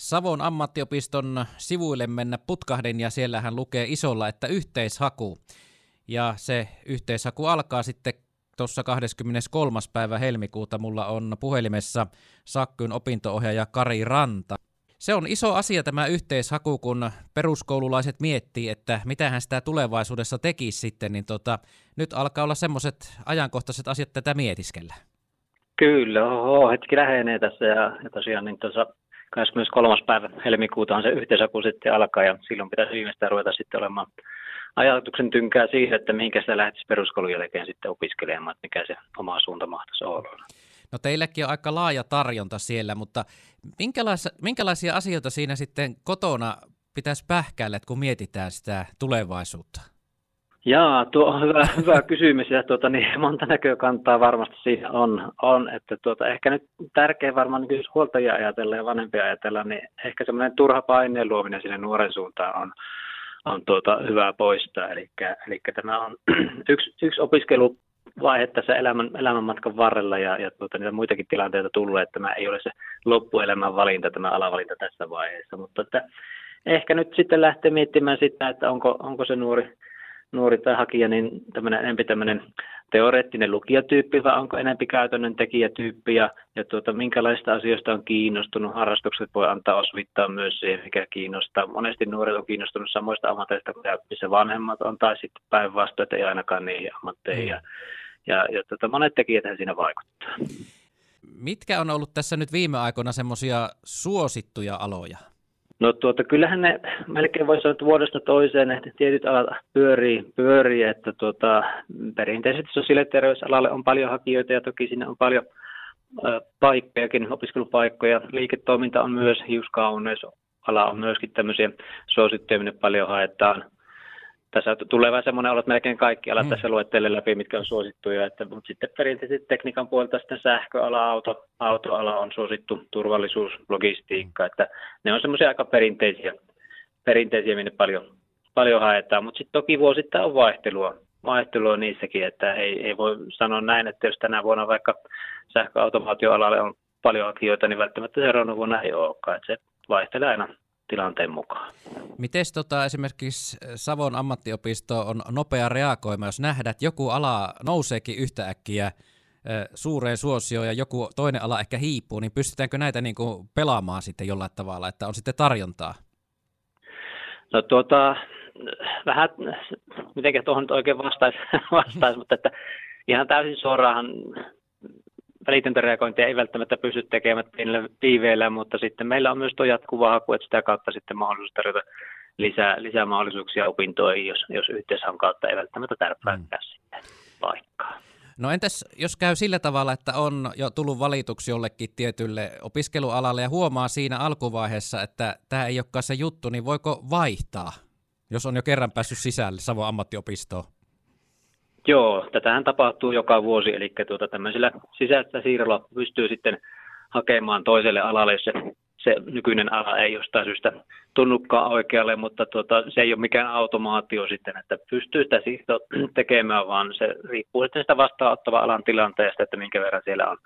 Savon ammattiopiston sivuille mennä putkahden ja siellähän lukee isolla, että yhteishaku. Ja se yhteishaku alkaa sitten tuossa 23. päivä helmikuuta. Mulla on puhelimessa Sakkyn opintoohjaaja Kari Ranta. Se on iso asia tämä yhteishaku, kun peruskoululaiset miettii, että mitä hän sitä tulevaisuudessa tekisi sitten, niin tota, nyt alkaa olla semmoiset ajankohtaiset asiat tätä mietiskellä. Kyllä, oho, hetki lähenee tässä ja, ja tosiaan niin tuossa 23. päivä helmikuuta on se yhteishaku sitten alkaa ja silloin pitäisi viimeistään ruveta sitten olemaan ajatuksen tynkää siihen, että mihinkä sitä lähtisi peruskoulun jälkeen sitten opiskelemaan, että mikä se oma suunta mahtaisi olla. No teilläkin on aika laaja tarjonta siellä, mutta minkälaisia, minkälaisia asioita siinä sitten kotona pitäisi pähkäillä, kun mietitään sitä tulevaisuutta? Jaa, tuo on hyvä, hyvä kysymys ja tuota, niin monta näkökantaa varmasti siinä on, on että tuota, ehkä nyt tärkeä varmaan, niin jos huoltajia ajatella ja vanhempia ajatella, niin ehkä semmoinen turha paineen luominen sinne nuoren suuntaan on, on tuota, hyvä poistaa. Eli, eli tämä on yksi, yksi opiskeluvaihe tässä elämän, elämänmatkan varrella ja, ja tuota, niitä muitakin tilanteita tullut, että tämä ei ole se loppuelämän valinta, tämä alavalinta tässä vaiheessa, mutta että ehkä nyt sitten lähtee miettimään sitä, että onko, onko se nuori nuori tai hakija, niin tämmöinen enempi tämmöinen teoreettinen lukijatyyppi vai onko enempi käytännön tekijätyyppi ja, ja tuota, minkälaista asioista on kiinnostunut. Harrastukset voi antaa osvittaa myös siihen, mikä kiinnostaa. Monesti nuoret on kiinnostunut samoista ammateista kuin missä vanhemmat on tai sitten päinvastoin, että ei ainakaan niihin ammatteihin. Ja, ja, ja tuota, monet tekijät siinä vaikuttaa. Mitkä on ollut tässä nyt viime aikoina semmoisia suosittuja aloja? No tuota, kyllähän ne melkein voisi sanoa, että vuodesta toiseen että tietyt alat pyörii, pyörii että tuota, perinteisesti sosiaali- ja terveysalalle on paljon hakijoita ja toki sinne on paljon paikkojakin, opiskelupaikkoja. Liiketoiminta on myös, hiuskauneusala on myöskin tämmöisiä suosittuja, minne paljon haetaan – tässä tulee vähän semmoinen olo, että melkein kaikki alat mm. tässä luettele läpi, mitkä on suosittuja, että, mutta sitten perinteisesti tekniikan puolelta sitten sähköala, auto, autoala on suosittu, turvallisuus, logistiikka, että ne on semmoisia aika perinteisiä, perinteisiä minne paljon, paljon haetaan, mutta sitten toki vuosittain on vaihtelua, vaihtelua niissäkin, että ei, ei voi sanoa näin, että jos tänä vuonna vaikka sähköautomaatioalalle on paljon hakijoita, niin välttämättä seuraavana vuonna ei olekaan, että se vaihtelee aina tilanteen mukaan. Miten tota, esimerkiksi Savon ammattiopisto on nopea reagoima, jos nähdään, että joku ala nouseekin yhtäkkiä suureen suosioon ja joku toinen ala ehkä hiipuu, niin pystytäänkö näitä niin kuin pelaamaan sitten jollain tavalla, että on sitten tarjontaa? No tuota, vähän, miten tuohon nyt oikein vastaisi, vastais, mutta että ihan täysin suoraan välitöntä ei välttämättä pysty tekemään pienellä viiveellä, mutta sitten meillä on myös tuo jatkuva haku, että sitä kautta sitten mahdollisuus tarjota lisää, lisää mahdollisuuksia opintoihin, jos, jos yhteishaun kautta ei välttämättä tärppääkään mm. sitten paikkaa. No entäs jos käy sillä tavalla, että on jo tullut valituksi jollekin tietylle opiskelualalle ja huomaa siinä alkuvaiheessa, että tämä ei olekaan se juttu, niin voiko vaihtaa, jos on jo kerran päässyt sisälle Savon ammattiopistoon? Joo, tätähän tapahtuu joka vuosi, eli tuota, tämmöisellä sisäistä siirrolla pystyy sitten hakemaan toiselle alalle, jos se, se nykyinen ala ei jostain syystä tunnukaan oikealle, mutta tuota, se ei ole mikään automaatio sitten, että pystyy sitä siirtoa tekemään, vaan se riippuu sitten sitä vastaanottava alan tilanteesta, että minkä verran siellä on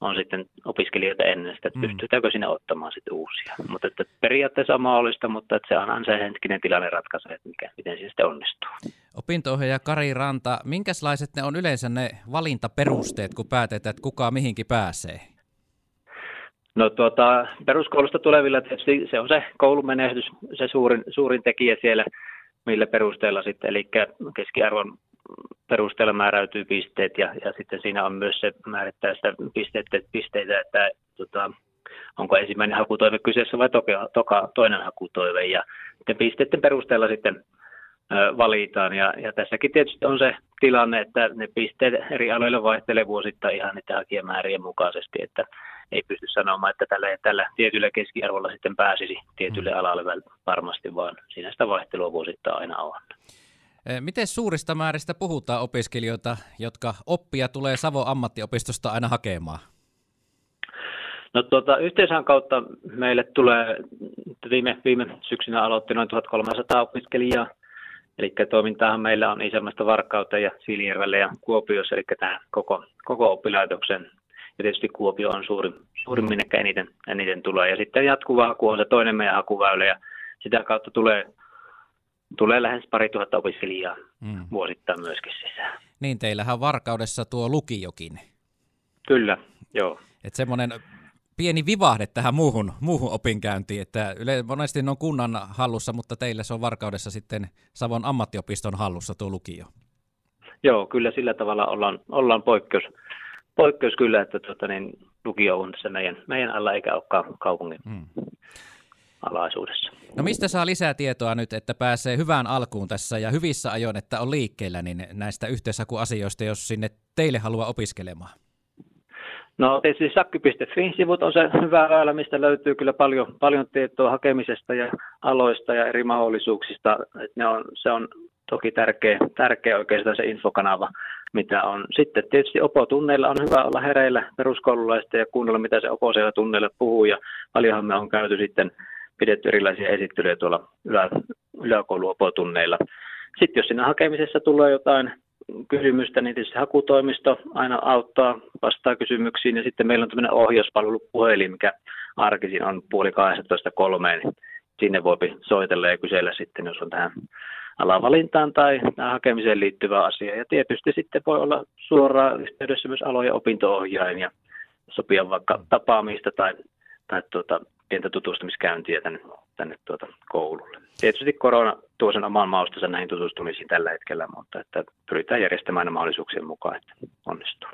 on sitten opiskelijoita ennen sitä, että mm. pystytäänkö sinne ottamaan sitten uusia. Mutta että periaatteessa on mahdollista, mutta että se on se hetkinen tilanne ratkaisee, että mikä, miten se sitten onnistuu. Opinto Kari Ranta, minkälaiset ne on yleensä ne valintaperusteet, kun päätetään, että kuka mihinkin pääsee? No tuota, peruskoulusta tulevilla tietysti se on se koulumenestys, se suurin, suurin tekijä siellä, millä perusteella sitten, eli keskiarvon perusteella määräytyy pisteet ja, ja sitten siinä on myös se määrittää sitä pisteitä, pisteitä että tota, onko ensimmäinen hakutoive kyseessä vai toka, toka, toinen hakutoive ja pisteiden perusteella sitten valitaan ja, ja tässäkin tietysti on se tilanne, että ne pisteet eri aloilla vaihtelee vuosittain ihan niiden hakijamäärien mukaisesti, että ei pysty sanomaan, että tällä, tällä tietyllä keskiarvolla sitten pääsisi tietylle mm. alalle varmasti, vaan siinä sitä vaihtelua vuosittain aina on. Miten suurista määristä puhutaan opiskelijoita, jotka oppia tulee Savo ammattiopistosta aina hakemaan? No tuota, yhteisön kautta meille tulee, viime, viime syksynä aloitti noin 1300 opiskelijaa, eli toimintaahan meillä on Isämästä Varkautta ja Siljärvelle ja Kuopiossa, eli tähän koko, koko oppilaitoksen. Ja tietysti Kuopio on suurin, suurimmin ehkä eniten, eniten tulee. Ja sitten jatkuva haku on se toinen meidän hakuväylä ja sitä kautta tulee, tulee lähes pari tuhatta opiskelijaa mm. vuosittain myöskin sisään. Niin, teillähän Varkaudessa tuo lukiokin. Kyllä, joo. Että semmoinen pieni vivahde tähän muuhun, muuhun opinkäyntiin, että yle, monesti ne on kunnan hallussa, mutta teillä se on Varkaudessa sitten Savon ammattiopiston hallussa tuo lukio. Joo, kyllä sillä tavalla ollaan, ollaan poikkeus, poikkeus kyllä, että tuota, niin, lukio on tässä meidän, meidän alla eikä ole kaupungin hmm. alaisuudessa. No mistä saa lisää tietoa nyt, että pääsee hyvään alkuun tässä ja hyvissä ajoin, että on liikkeellä niin näistä yhteishakuasioista, jos sinne teille haluaa opiskelemaan? No tietysti sakki.fi-sivut on se hyvä väylä, mistä löytyy kyllä paljon, paljon tietoa hakemisesta ja aloista ja eri mahdollisuuksista. Et ne on, se on toki tärkeä, tärkeä oikeastaan se infokanava, mitä on. Sitten tietysti opotunneilla on hyvä olla hereillä peruskoululaista ja kuunnella, mitä se opo siellä tunneilla puhuu. Ja paljonhan me on käyty sitten pidetty erilaisia esittelyjä tuolla ylä, yläkouluopotunneilla. Sitten jos siinä hakemisessa tulee jotain kysymystä, niin tietysti hakutoimisto aina auttaa, vastaa kysymyksiin. Ja sitten meillä on tämmöinen ohjauspalvelupuhelin, mikä arkisin on puoli 12 kolmeen. Sinne voi soitella ja kysellä sitten, jos on tähän alavalintaan tai hakemiseen liittyvä asia. Ja tietysti sitten voi olla suoraan yhteydessä myös alo- ja opinto-ohjaajan ja sopia vaikka tapaamista tai, tai tuota, pientä tutustumiskäyntiä tänne, tänne tuota koululle. Tietysti korona tuo sen oman maustansa näihin tutustumisiin tällä hetkellä, mutta että pyritään järjestämään aina mahdollisuuksien mukaan, että onnistuu.